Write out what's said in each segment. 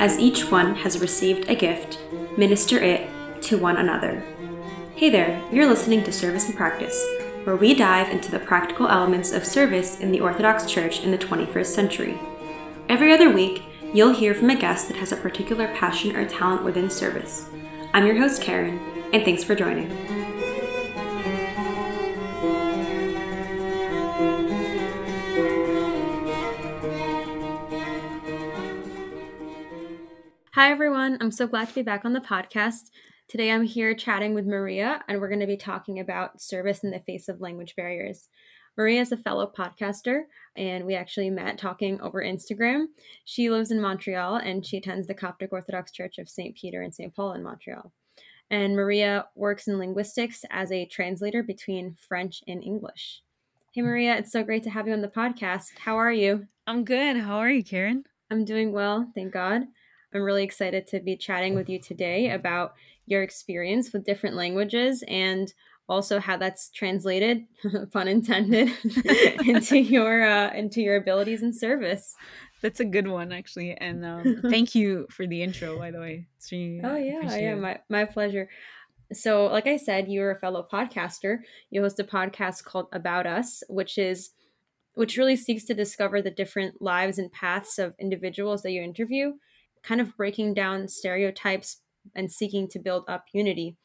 As each one has received a gift, minister it to one another. Hey there, you're listening to Service and Practice, where we dive into the practical elements of service in the Orthodox Church in the 21st century. Every other week, you'll hear from a guest that has a particular passion or talent within service. I'm your host, Karen, and thanks for joining. Everyone. I'm so glad to be back on the podcast. Today I'm here chatting with Maria, and we're going to be talking about service in the face of language barriers. Maria is a fellow podcaster, and we actually met talking over Instagram. She lives in Montreal and she attends the Coptic Orthodox Church of St. Peter and St. Paul in Montreal. And Maria works in linguistics as a translator between French and English. Hey, Maria, it's so great to have you on the podcast. How are you? I'm good. How are you, Karen? I'm doing well, thank God. I'm really excited to be chatting with you today about your experience with different languages and also how that's translated, pun intended, into your uh, into your abilities and service. That's a good one, actually. And um, thank you for the intro, by the way. Really, oh yeah, yeah, my my pleasure. So, like I said, you're a fellow podcaster. You host a podcast called About Us, which is which really seeks to discover the different lives and paths of individuals that you interview, kind of breaking down stereotypes and seeking to build up unity.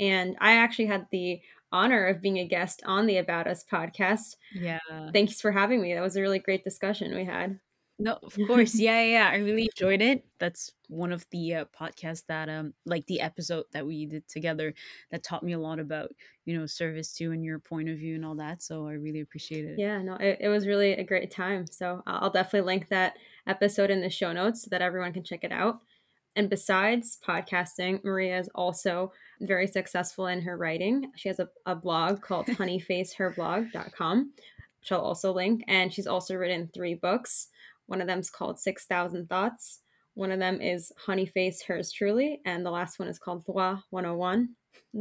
And I actually had the honor of being a guest on the About Us podcast. Yeah. Thanks for having me. That was a really great discussion we had. No, of course. Yeah, yeah, yeah. I really enjoyed it. That's one of the uh, podcasts that um like the episode that we did together that taught me a lot about, you know, service too and your point of view and all that. So I really appreciate it. Yeah, no, it, it was really a great time. So I'll definitely link that episode in the show notes so that everyone can check it out. And besides podcasting, Maria is also very successful in her writing. She has a, a blog called honeyfaceherblog.com, which I'll also link. And she's also written three books. One of them is called 6,000 Thoughts. One of them is Honeyface Hers Truly. And the last one is called Droit 101.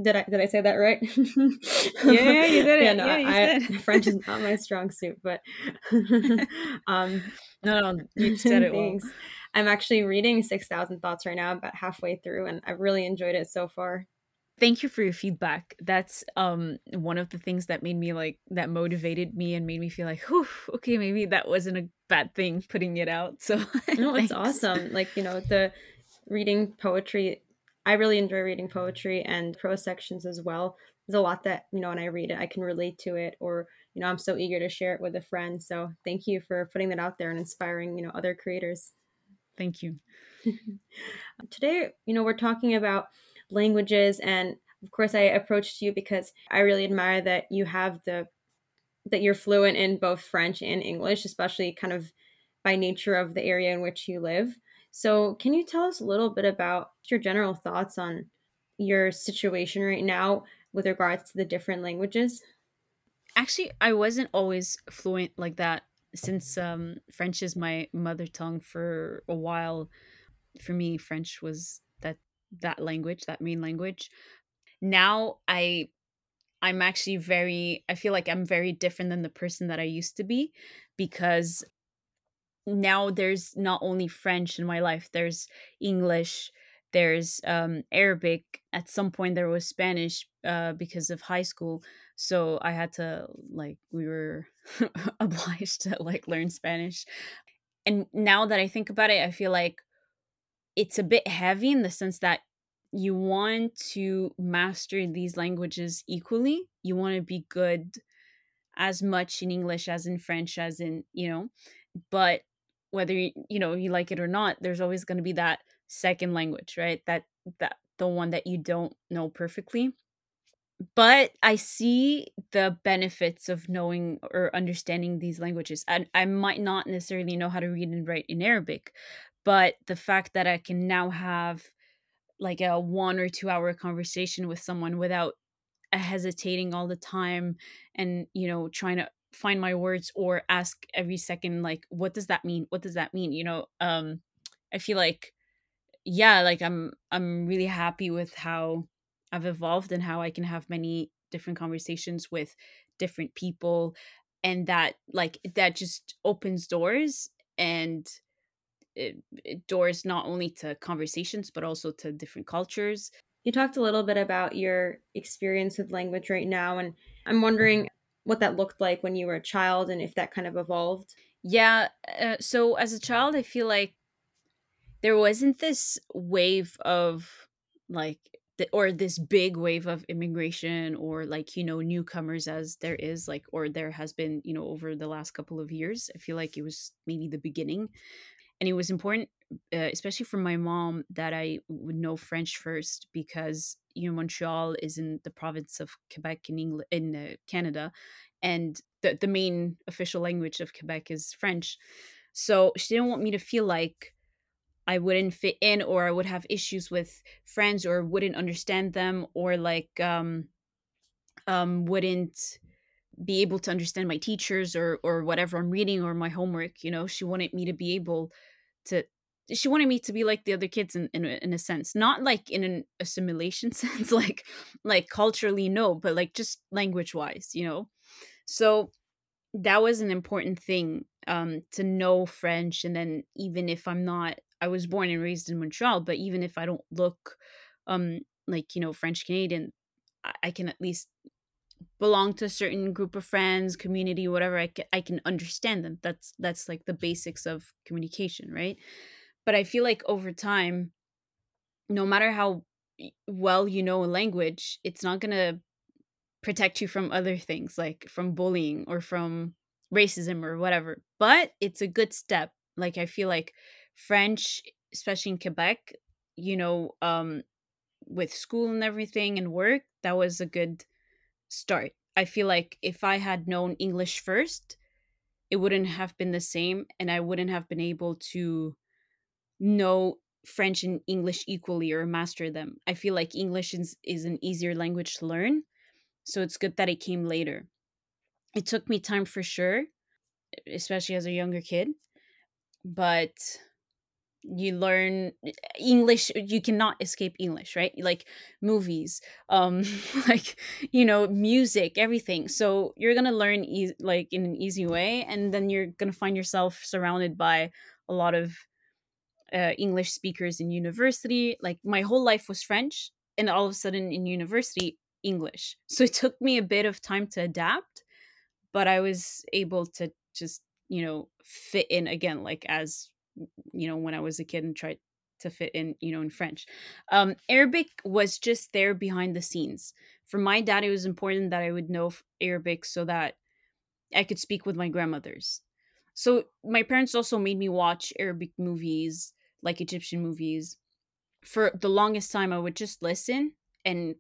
Did I did I say that right? yeah, you did it. Yeah, no, yeah, I, French is not my strong suit, but um, no, no, you said it well. I'm actually reading 6,000 Thoughts right now, about halfway through, and I've really enjoyed it so far. Thank you for your feedback. That's um one of the things that made me like that motivated me and made me feel like, Whew, okay, maybe that wasn't a bad thing putting it out. So no, it's awesome. Like you know the reading poetry. I really enjoy reading poetry and prose sections as well. There's a lot that you know when I read it, I can relate to it, or you know I'm so eager to share it with a friend. So thank you for putting that out there and inspiring you know other creators. Thank you. Today, you know, we're talking about languages and of course I approached you because I really admire that you have the that you're fluent in both French and English, especially kind of by nature of the area in which you live. So, can you tell us a little bit about your general thoughts on your situation right now with regards to the different languages? Actually, I wasn't always fluent like that since um, French is my mother tongue for a while, for me, French was that that language, that main language. Now I I'm actually very I feel like I'm very different than the person that I used to be because now there's not only French in my life, there's English, there's um, Arabic. At some point, there was Spanish uh, because of high school so i had to like we were obliged to like learn spanish and now that i think about it i feel like it's a bit heavy in the sense that you want to master these languages equally you want to be good as much in english as in french as in you know but whether you, you know you like it or not there's always going to be that second language right that that the one that you don't know perfectly but I see the benefits of knowing or understanding these languages. And I might not necessarily know how to read and write in Arabic, but the fact that I can now have like a one or two hour conversation with someone without uh, hesitating all the time and, you know, trying to find my words or ask every second, like, what does that mean? What does that mean? You know, um, I feel like, yeah, like I'm, I'm really happy with how I've evolved and how I can have many different conversations with different people and that like that just opens doors and it, it doors not only to conversations but also to different cultures you talked a little bit about your experience with language right now and i'm wondering what that looked like when you were a child and if that kind of evolved? Yeah uh, so as a child i feel like there wasn't this wave of like the, or this big wave of immigration or like you know newcomers as there is like or there has been you know over the last couple of years. I feel like it was maybe the beginning and it was important uh, especially for my mom that i would know french first because you know montreal is in the province of quebec in england in uh, canada and the, the main official language of quebec is french. So she didn't want me to feel like I wouldn't fit in or I would have issues with friends or wouldn't understand them or like um um wouldn't be able to understand my teachers or or whatever I'm reading or my homework, you know. She wanted me to be able to she wanted me to be like the other kids in in, in a sense not like in an assimilation sense like like culturally no but like just language wise you know so that was an important thing um to know french and then even if i'm not I was born and raised in Montreal, but even if I don't look um like, you know, French Canadian, I, I can at least belong to a certain group of friends, community, whatever. I can, I can understand them. That's that's like the basics of communication, right? But I feel like over time, no matter how well you know a language, it's not gonna protect you from other things like from bullying or from racism or whatever. But it's a good step. Like I feel like French, especially in Quebec, you know, um, with school and everything and work, that was a good start. I feel like if I had known English first, it wouldn't have been the same and I wouldn't have been able to know French and English equally or master them. I feel like English is, is an easier language to learn. So it's good that it came later. It took me time for sure, especially as a younger kid. But you learn english you cannot escape english right? Like movies um like you know music everything. So you're gonna learn e- like in an easy way and then you're gonna find yourself surrounded by a lot of uh, english speakers in university. Like my whole life was french and all of a sudden in university english. So it took me a bit of time to adapt but i was able to just you know fit in again like as you know when i was a kid and tried to fit in you know in french. Um arabic was just there behind the scenes. For my dad it was important that i would know arabic so that i could speak with my grandmothers. So my parents also made me watch arabic movies like egyptian movies for the longest time i would just listen and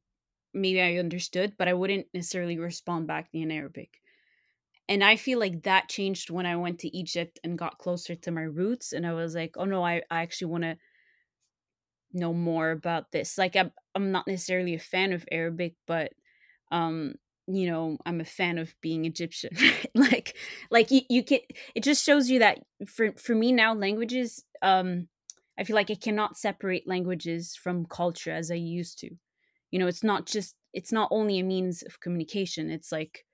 maybe i understood but i wouldn't necessarily respond back in arabic and i feel like that changed when i went to egypt and got closer to my roots and i was like oh no i, I actually want to know more about this. Like I'm, I'm not necessarily a fan of arabic but um you know i'm a fan of being egyptian like like you, you can it just shows you that for for me now languages um i feel like i cannot separate languages from culture as i used to. You know it's not just it's not only a means of communication it's like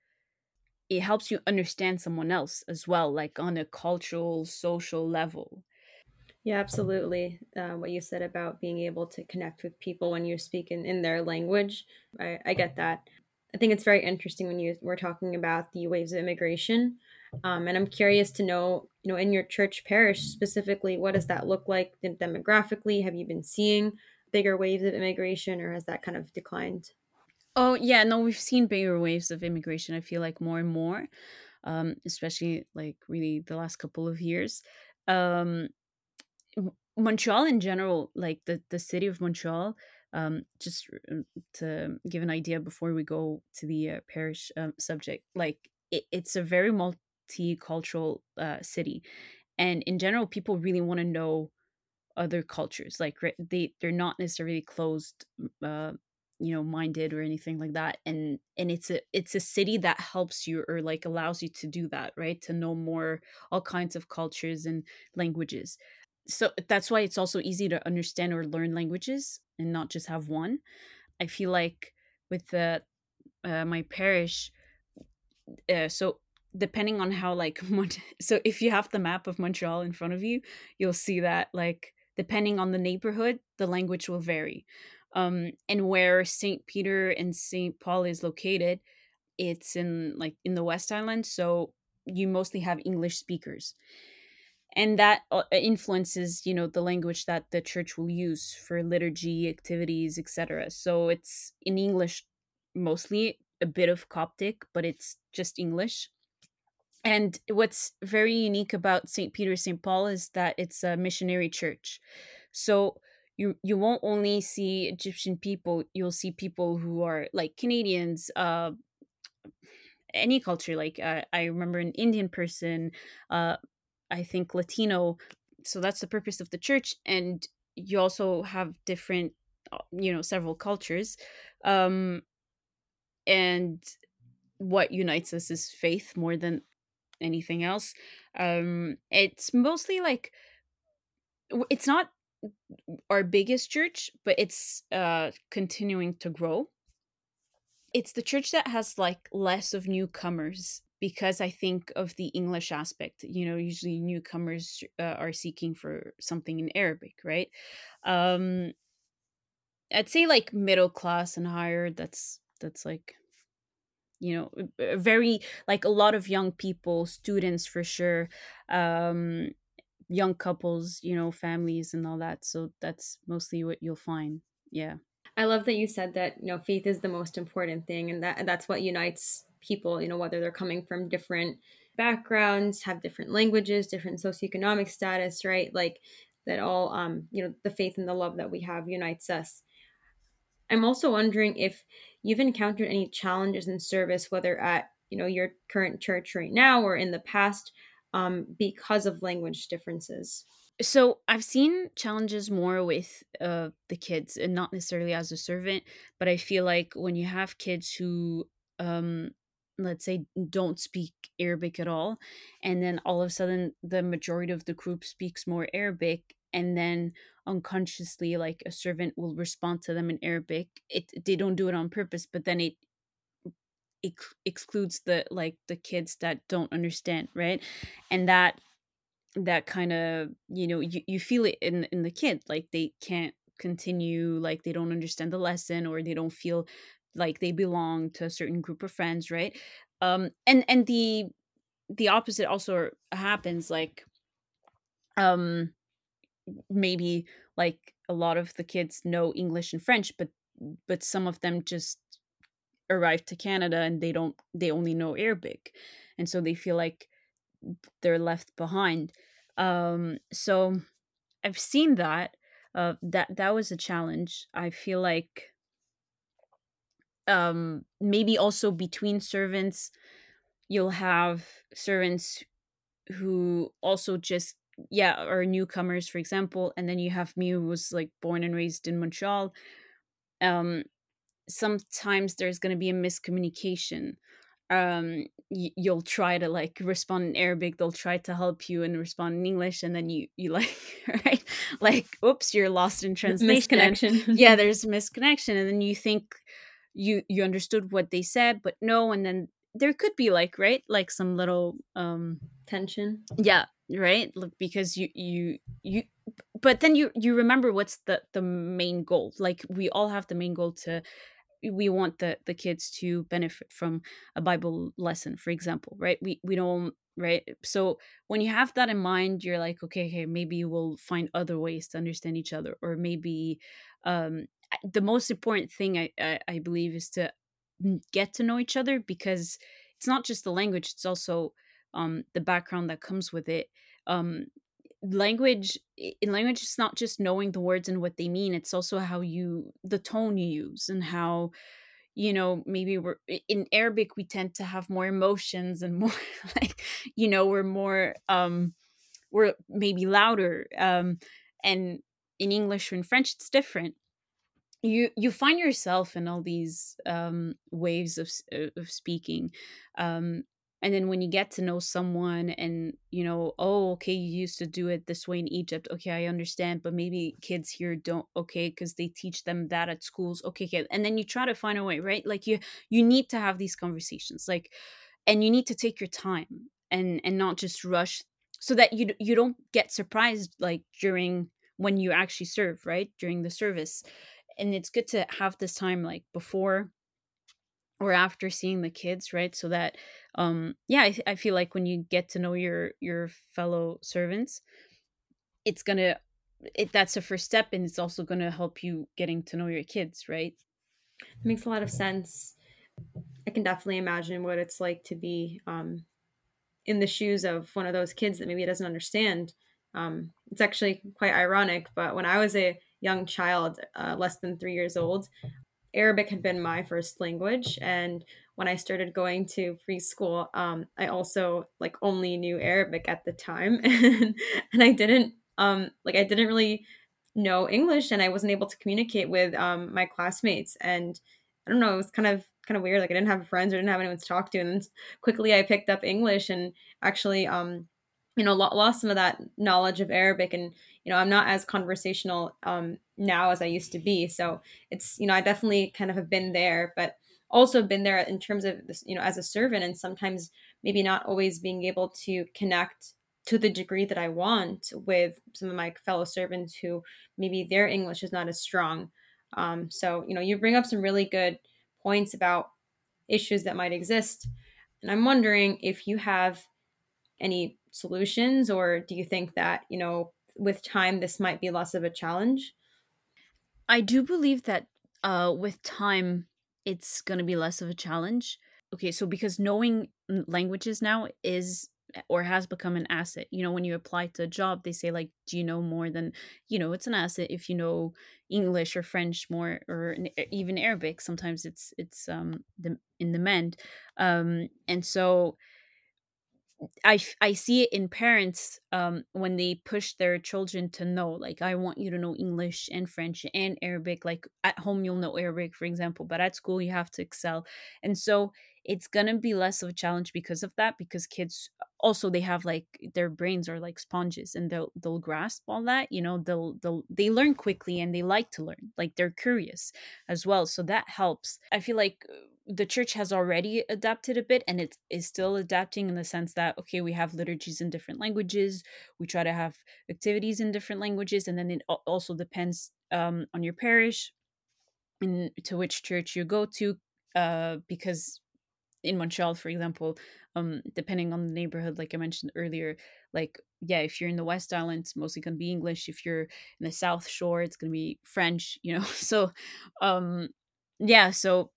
it helps you understand someone else as well like on a cultural social level. Yeah absolutely uh, what you said about being able to connect with people when you speak in, in their language I, I get that. I think it's very interesting when you were talking about the waves of immigration um, and i'm curious to know you know in your church parish specifically what does that look like demographically? Have you been seeing bigger waves of immigration or has that kind of declined Oh yeah, no, we've seen bigger waves of immigration. I feel like more and more, um, especially like really the last couple of years. Um, Montreal in general, like the the city of Montreal, um, just uh, to give an idea before we go to the uh, parish um, subject, like it, it's a very multicultural uh, city, and in general, people really want to know other cultures. Like they they're not necessarily closed uh, you know minded or anything like that and and it's a it's a city that helps you or like allows you to do that right? To know more all kinds of cultures and languages. So that's why it's also easy to understand or learn languages and not just have one. I feel like with the uh, my parish uh, so depending on how like so if you have the map of montreal in front of you you'll see that like depending on the neighborhood the language will vary um and where st peter and st paul is located it's in like in the west island so you mostly have english speakers. And that uh, influences you know the language that the church will use for liturgy activities etc so it's in english mostly a bit of coptic but it's just english. And what's very unique about st peter st paul is that it's a missionary church. So you you won't only see egyptian people you'll see people who are like canadians uh any culture like uh, i remember an indian person uh I think Latino. So that's the purpose of the church, and you also have different, uh, you know, several cultures, um, and what unites us is faith more than anything else. Um, it's mostly like it's not our biggest church, but it's uh, continuing to grow. It's the church that has like less of newcomers because I think of the English aspect. You know, usually newcomers uh, are seeking for something in Arabic, right? Um, I'd say like middle class and higher. That's that's like you know very like a lot of young people students for sure um young couples you know families and all that so that's mostly what you'll find yeah i love that you said that you know faith is the most important thing and that that's what unites people, you know, whether they're coming from different backgrounds, have different languages, different socioeconomic status, right? Like that all um, you know, the faith and the love that we have unites us. I'm also wondering if you've encountered any challenges in service, whether at you know your current church right now or in the past, um, because of language differences. So I've seen challenges more with uh, the kids, and not necessarily as a servant, but I feel like when you have kids who um, let's say don't speak arabic at all and then all of a sudden the majority of the group speaks more arabic and then unconsciously like a servant will respond to them in arabic it they don't do it on purpose but then it it excludes the like the kids that don't understand right? And that that kind of you know you, you feel it in in the kid like they can't continue like they don't understand the lesson or they don't feel like they belong to a certain group of friends right? Um and and the the opposite also happens like um maybe like a lot of the kids know english and french but but some of them just arrived to canada and they don't they only know arabic and so they feel like they're left behind. Um so i've seen that uh that that was a challenge. I feel like um maybe also between servants you'll have servants who also just yeah are newcomers for example and then you have me who was like born and raised in montreal. Um sometimes there's going to be a miscommunication um y- you'll try to like respond in arabic they'll try to help you and respond in english and then you you like right? Like oops you're lost in translation misconnection. yeah there's misconnection and then you think you you understood what they said but no and then there could be like right? Like some little um tension. yeah right? Because you you you but then you you remember what's the the main goal like we all have the main goal to we want the the kids to benefit from a bible lesson for example right? We we don't right? So when you have that in mind you're like okay okay maybe we'll find other ways to understand each other or maybe um the most important thing I, I, I believe is to get to know each other because it's not just the language it's also um, the background that comes with it. Um, language in language it's not just knowing the words and what they mean it's also how you the tone you use and how you know maybe we're in arabic we tend to have more emotions and more like you know we're more um we're maybe louder um and in english or in french it's different. You you find yourself in all these um, waves of of speaking, um, and then when you get to know someone and you know oh okay you used to do it this way in egypt okay i understand but maybe kids here don't okay because they teach them that at schools okay, okay and then you try to find a way right? Like you you need to have these conversations like and you need to take your time and and not just rush so that you you don't get surprised like during when you actually serve right? During the service. And it's good to have this time like before or after seeing the kids right? So that um yeah I, I feel like when you get to know your your fellow servants it's gonna it that's the first step and it's also gonna help you getting to know your kids right? It makes a lot of sense. I can definitely imagine what it's like to be um in the shoes of one of those kids that maybe doesn't understand. Um it's actually quite ironic but when i was a young child uh, less than three years old Arabic had been my first language, and when I started going to preschool, um, I also like only knew Arabic at the time, and, and I didn't um, like I didn't really know English, and I wasn't able to communicate with um, my classmates. And I don't know, it was kind of kind of weird. Like I didn't have friends or didn't have anyone to talk to, and then quickly I picked up English and actually um, you know lost some of that knowledge of Arabic and you know I'm not as conversational um, now as I used to be. So it's you know I definitely kind of have been there but also been there in terms of this you know as a servant and sometimes maybe not always being able to connect to the degree that I want with some of my fellow servants who maybe their English is not as strong. Um, so you know you bring up some really good points about issues that might exist and I'm wondering if you have any solutions or do you think that you know with time this might be less of a challenge i do believe that uh with time it's going to be less of a challenge. Okay so because knowing languages now is or has become an asset you know when you apply to a job they say like do you know more than you know it's an asset if you know english or french more or even arabic sometimes it's it's um the in demand um and so I, I see it in parents um, when they push their children to know like i want you to know english and french and arabic like at home you'll know arabic for example but at school you have to excel. And so it's gonna be less of a challenge because of that because kids also they have like their brains are like sponges and they'll they'll grasp all that you know they'll they'll they learn quickly and they like to learn like they're curious as well so that helps. I feel like the church has already adapted a bit and it is still adapting in the sense that okay we have liturgies in different languages we try to have activities in different languages and then it also depends um, on your parish and to which church you go to uh, because in montreal for example um, depending on the neighborhood like i mentioned earlier like yeah if you're in the west island it's mostly to be english. If you're in the south shore it's to be french you know? So um yeah so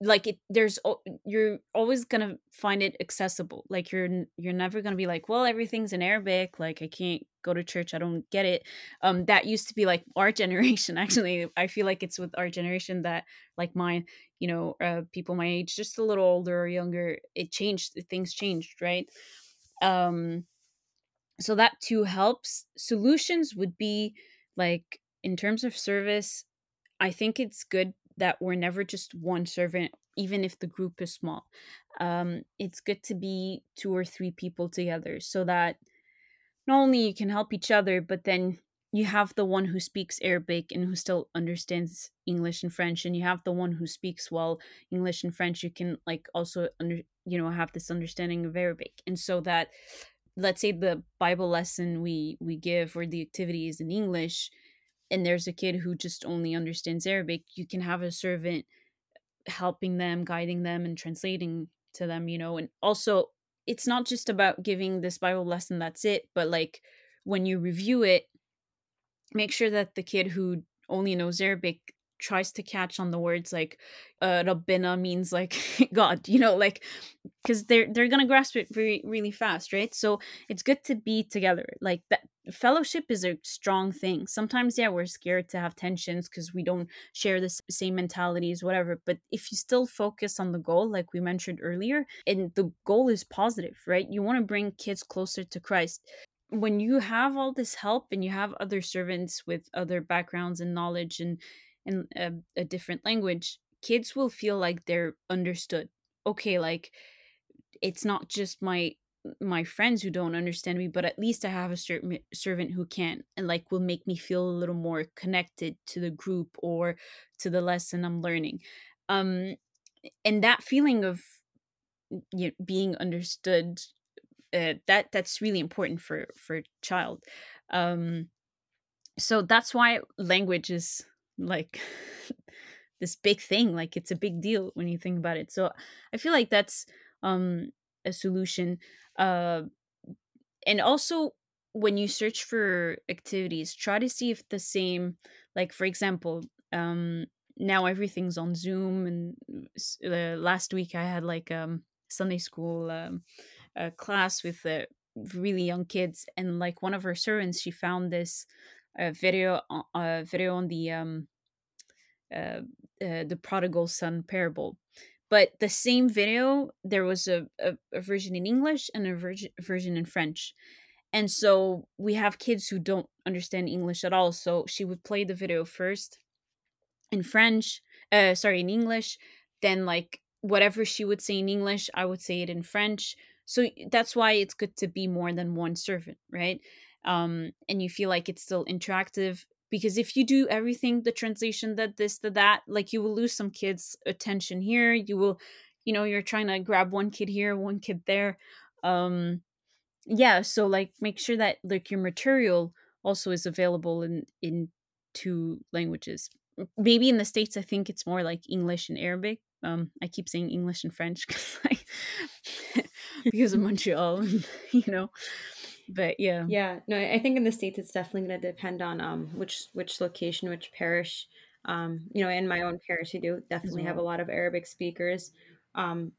like it there's you're always gonna find it accessible. Like you're you're never gonna be like well everything's in arabic like i can't go to church i don't get it. Um that used to be like our generation actually. I feel like it's with our generation that like my you know uh, people my age just a little older or younger it changed things changed right um so that too helps solutions would be like in terms of service i think it's good that we're never just one servant, even if the group is small. Um, it's good to be two or three people together so that not only you can help each other, but then you have the one who speaks Arabic and who still understands English and French, and you have the one who speaks well English and French. You can like also under you know have this understanding of Arabic, and so that let's say the Bible lesson we we give or the activity is in English, and there's a kid who just only understands Arabic, you can have a servant helping them, guiding them, and translating to them, you know. And also, it's not just about giving this Bible lesson, that's it, but like when you review it, make sure that the kid who only knows Arabic tries to catch on the words like uh rabbina means like god you know like because they're they're gonna grasp it very really fast right? So it's good to be together like that fellowship is a strong thing. Sometimes yeah we're scared to have tensions because we don't share the same mentalities whatever but if you still focus on the goal like we mentioned earlier and the goal is positive right? You want to bring kids closer to christ when you have all this help and you have other servants with other backgrounds and knowledge and in a, a different language kids will feel like they're understood. Okay like it's not just my my friends who don't understand me but at least i have a certain servant who can and like will make me feel a little more connected to the group or to the lesson i'm learning. Um and that feeling of you know, being understood uh, that that's really important for for child. Um so that's why language is like this big thing like it's a big deal when you think about it. So i feel like that's um a solution uh and also when you search for activities try to see if the same like for example um now everything's on zoom and uh, last week i had like um sunday school um, a class with uh, really young kids and like one of her servants she found this uh, video uh, video on the um uh, uh, the prodigal son parable. But the same video there was a, a, a version in english and a version, version in french. And so we have kids who don't understand english at all so she would play the video first in french uh sorry in english then like whatever she would say in english i would say it in french so that's why it's good to be more than one servant right? Um and you feel like it's still interactive because if you do everything the translation that this the that like you will lose some kids attention here you will you know you're trying to grab one kid here one kid there um yeah so like make sure that like your material also is available in in two languages. Maybe in the states i think it's more like english and arabic um i keep saying english and french because like because of montreal and you know but yeah yeah no i think in the states it's definitely going to depend on um which which location which parish um you know in my own parish we do definitely well. have a lot of arabic speakers um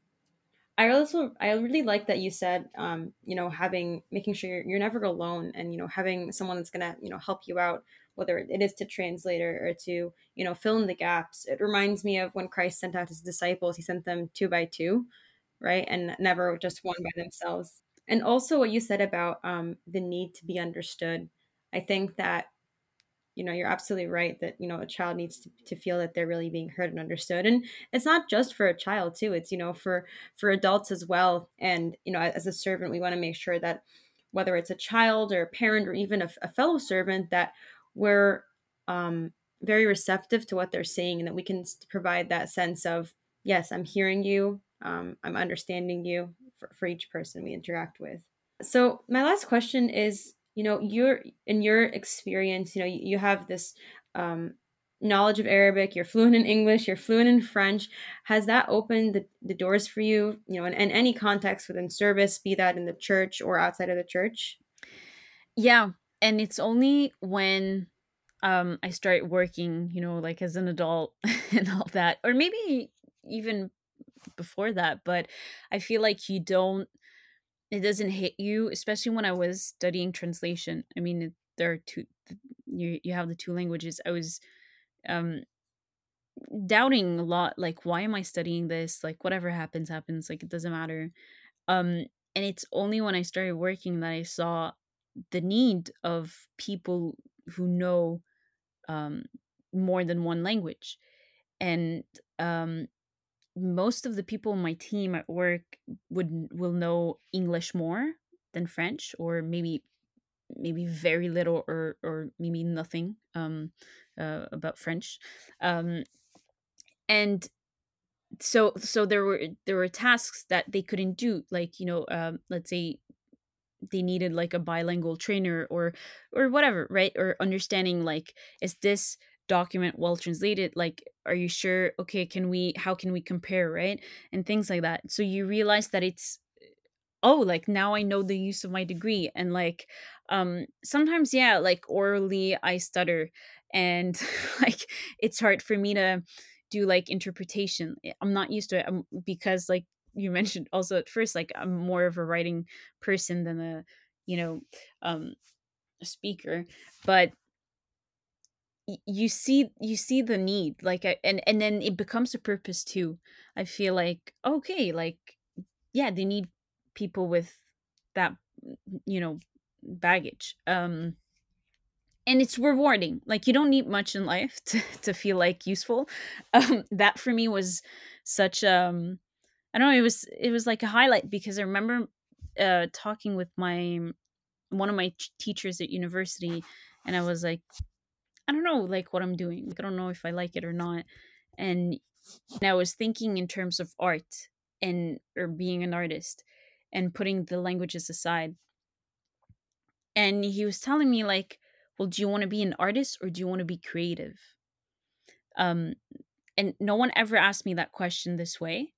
I also I really like that you said um, you know having making sure you're, you're never alone and you know having someone that's gonna you know help you out whether it is to translate or, or to you know fill in the gaps. It reminds me of when Christ sent out his disciples; he sent them two by two, right, and never just one by themselves. And also what you said about um, the need to be understood. I think that you know you're absolutely right that you know a child needs to, to feel that they're really being heard and understood and it's not just for a child too it's you know for for adults as well and you know as a servant we want to make sure that whether it's a child or a parent or even a, a fellow servant that we're um, very receptive to what they're saying and that we can provide that sense of yes i'm hearing you um, i'm understanding you for, for each person we interact with. So my last question is you know you're in your experience you know you, you have this um, knowledge of arabic you're fluent in english you're fluent in french. Has that opened the, the doors for you you know in, in any context within service be that in the church or outside of the church? Yeah and it's only when um i start working you know like as an adult and all that or maybe even before that but i feel like you don't it doesn't hit you especially when i was studying translation. I mean it, there are two you you have the two languages. I was um doubting a lot like why am i studying this? Like whatever happens happens like it doesn't matter. Um and it's only when i started working that i saw the need of people who know um more than one language. And um most of the people on my team at work would will know English more than French, or maybe maybe very little or or maybe nothing um, uh, about French, um, and so so there were there were tasks that they couldn't do, like you know, um, let's say they needed like a bilingual trainer or or whatever, right? Or understanding like is this document well translated? Like are you sure? Okay can we how can we compare right? And things like that. So you realize that it's oh like now i know the use of my degree and like um sometimes yeah like orally i stutter and like it's hard for me to do like interpretation. I'm not used to it um, because like you mentioned also at first like i'm more of a writing person than a you know um a speaker but you see you see the need like and and then it becomes a purpose too. I feel like okay like yeah they need people with that you know baggage um and it's rewarding like you don't need much in life to, to feel like useful. Um that for me was such um I don't know. It was it was like a highlight because I remember uh, talking with my one of my teachers at university, and I was like, I don't know, like what I'm doing. Like, I don't know if I like it or not. And, and I was thinking in terms of art and or being an artist and putting the languages aside. And he was telling me like, well, do you want to be an artist or do you want to be creative? Um, and no one ever asked me that question this way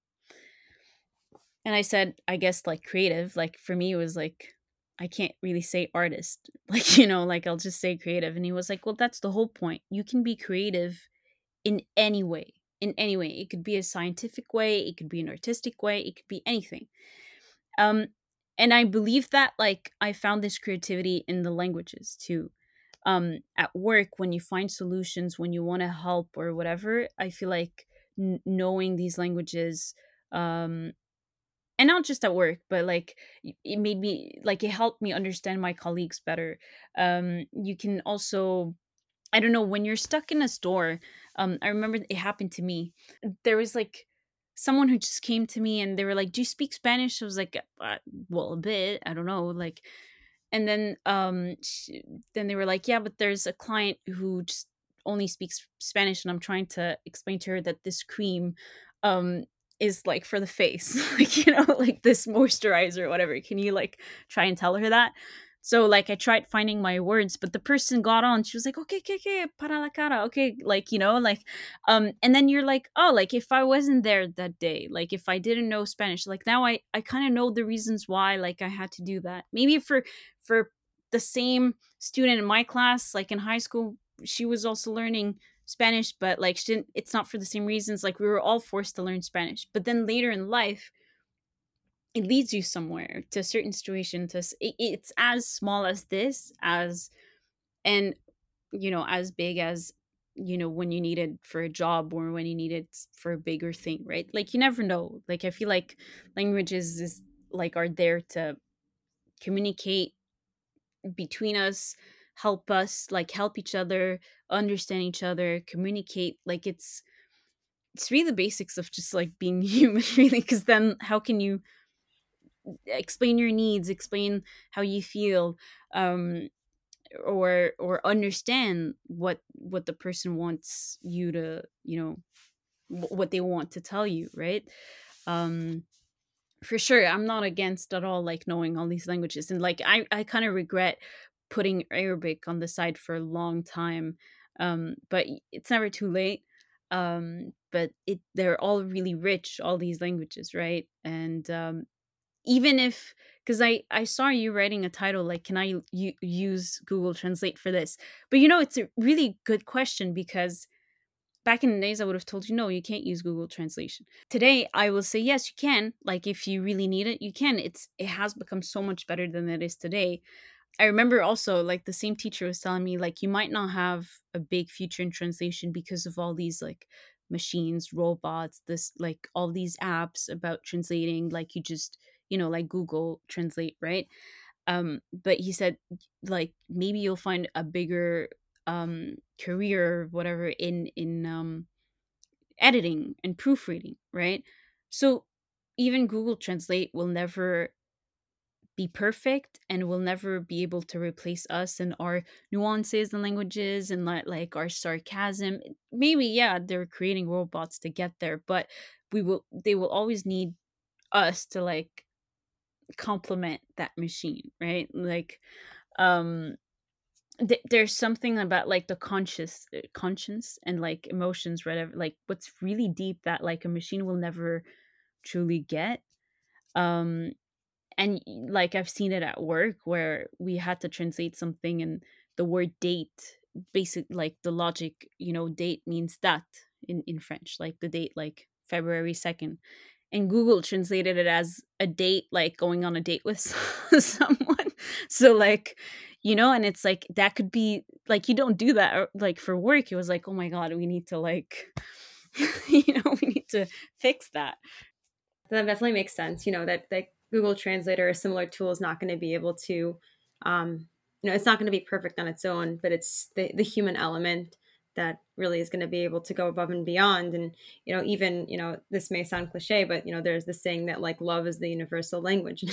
and I said, I guess like creative. Like for me, it was like, I can't really say artist. Like, you know, like I'll just say creative. And he was like, Well, that's the whole point. You can be creative in any way. In any way. It could be a scientific way, it could be an artistic way, it could be anything. Um, and I believe that like I found this creativity in the languages too. Um, at work, when you find solutions, when you want to help or whatever, I feel like n- knowing these languages um and not just at work but like it made me like it helped me understand my colleagues better. Um you can also i don't know when you're stuck in a store um i remember it happened to me. There was like someone who just came to me and they were like do you speak spanish? I was like uh, well a bit i don't know like and then um she, then they were like yeah but there's a client who just only speaks spanish and i'm trying to explain to her that this cream um is like for the face like you know like this moisturizer or whatever. Can you like try and tell her that? So like i tried finding my words but the person got on. She was like okay okay okay para la cara okay like you know like um and then you're like oh like if i wasn't there that day like if i didn't know spanish like now i i kind of know the reasons why like i had to do that. Maybe for for the same student in my class like in high school she was also learning Spanish, but like she didn't, it's not for the same reasons. Like we were all forced to learn Spanish, but then later in life, it leads you somewhere to a certain situation. To it, it's as small as this, as and you know as big as you know when you need it for a job or when you need it for a bigger thing, right? Like you never know. Like I feel like languages is like are there to communicate between us help us like help each other understand each other communicate like it's it's really the basics of just like being human really because then how can you explain your needs explain how you feel um or or understand what what the person wants you to you know what they want to tell you right? Um for sure i'm not against at all like knowing all these languages and like i i kind of regret putting Arabic on the side for a long time. Um, but it's never too late. Um, but it they're all really rich, all these languages, right? And um, even if because I I saw you writing a title like, can I u- use Google Translate for this? But you know, it's a really good question because back in the days I would have told you no, you can't use Google Translation. Today I will say yes, you can. Like if you really need it, you can. It's it has become so much better than it is today. I remember also like the same teacher was telling me like you might not have a big future in translation because of all these like machines, robots, this like all these apps about translating like you just, you know, like Google Translate, right? Um but he said like maybe you'll find a bigger um career whatever in in um editing and proofreading, right? So even Google Translate will never be perfect and will never be able to replace us and our nuances and languages and like, our sarcasm maybe yeah they're creating robots to get there but we will they will always need us to like complement that machine right? Like um th- there's something about like the conscious uh, conscience and like emotions whatever like what's really deep that like a machine will never truly get um and like I've seen it at work where we had to translate something and the word date basic like the logic you know date means that in in French like the date like February 2nd and Google translated it as a date like going on a date with someone. So like you know and it's like that could be like you don't do that uh, like for work it was like oh my god we need to like you know we need to fix that. That definitely makes sense you know that that Google Translator, a similar tool, is not going to be able to, um, you know, it's not going to be perfect on its own, but it's the, the human element that really is going to be able to go above and beyond. And you know even you know this may sound cliche but you know there's this saying that like love is the universal language.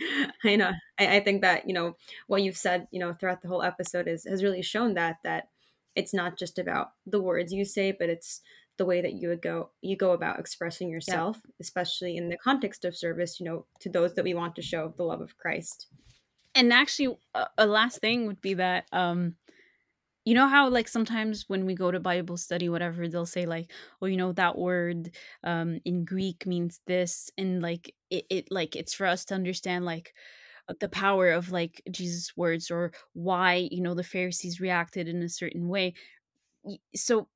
I know. I, I think that you know what you've said you know throughout the whole episode is has really shown that that it's not just about the words you say but it's the way that you would go you go about expressing yourself yeah. especially in the context of service you know to those that we want to show the love of christ and actually a, a last thing would be that um you know how like sometimes when we go to bible study whatever they'll say like oh you know that word um in greek means this and like it, it like it's for us to understand like the power of like jesus words or why you know the pharisees reacted in a certain way so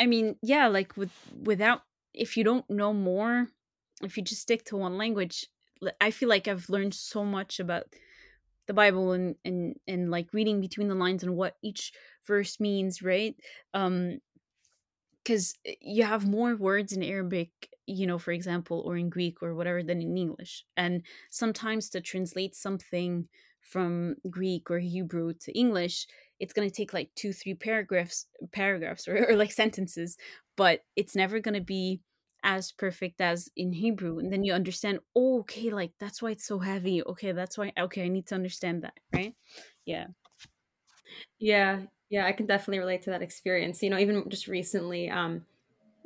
i mean yeah like with without if you don't know more if you just stick to one language i feel like i've learned so much about the Bible and and and like reading between the lines and what each verse means, right? Um because eh, you have more words in Arabic, you know, for example, or in Greek or whatever than in English. And sometimes to translate something from Greek or Hebrew to English, it's going to take like two, three paragraphs, paragraphs or, or like sentences, but it's never going to be as perfect as in Hebrew. And then you understand, oh, okay, like that's why it's so heavy. Okay, that's why, okay, I need to understand that, right? Yeah. Yeah. Yeah. I can definitely relate to that experience. You know, even just recently, um,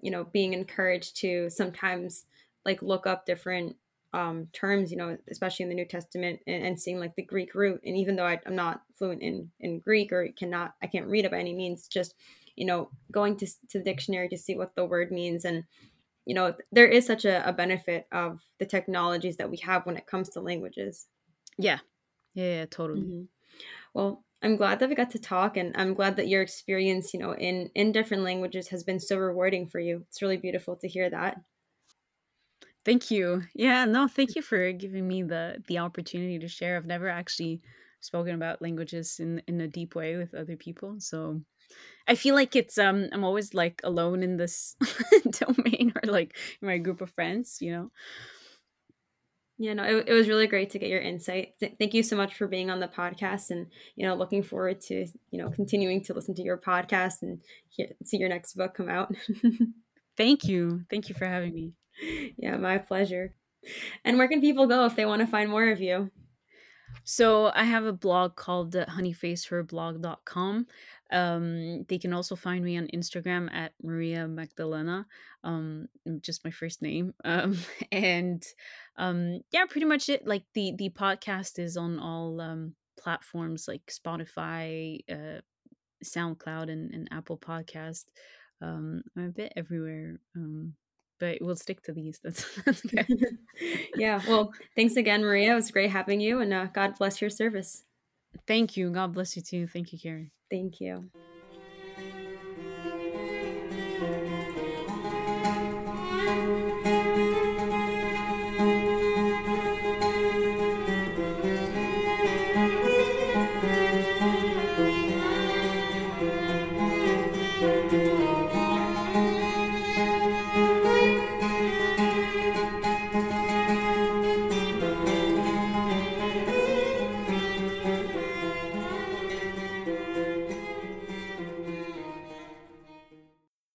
you know, being encouraged to sometimes like look up different um, terms, you know, especially in the New Testament and, and seeing like the Greek root. And even though I, am not fluent in, in Greek or cannot, I can't read it by any means, just, you know, going to, to the dictionary to see what the word means. And, you know there is such a, a benefit of the technologies that we have when it comes to languages. Yeah. Yeah, yeah totally. Mm-hmm. well i'm glad that we got to talk and i'm glad that your experience you know in in different languages has been so rewarding for you. It's really beautiful to hear that thank you yeah no thank you for giving me the the opportunity to share i've never actually spoken about languages in in a deep way with other people so I feel like it's um I'm always like alone in this domain or like in my group of friends, you know. Yeah, no, it, it was really great to get your insight. Th- thank you so much for being on the podcast, and you know, looking forward to you know continuing to listen to your podcast and hear, see your next book come out. thank you, thank you for having me. Yeah, my pleasure. And where can people go if they want to find more of you? So I have a blog called honeyfaceherblog.com. Um, they can also find me on Instagram at Maria Magdalena, um, just my first name. Um, and um, yeah, pretty much it. Like the the podcast is on all um, platforms like Spotify, uh, SoundCloud, and, and Apple Podcast. Um, I'm a bit everywhere. Um, but we'll stick to these. That's that's good. yeah. Well, thanks again, Maria. It was great having you, and uh, God bless your service. Thank you. God bless you too. Thank you, Karen. Thank you.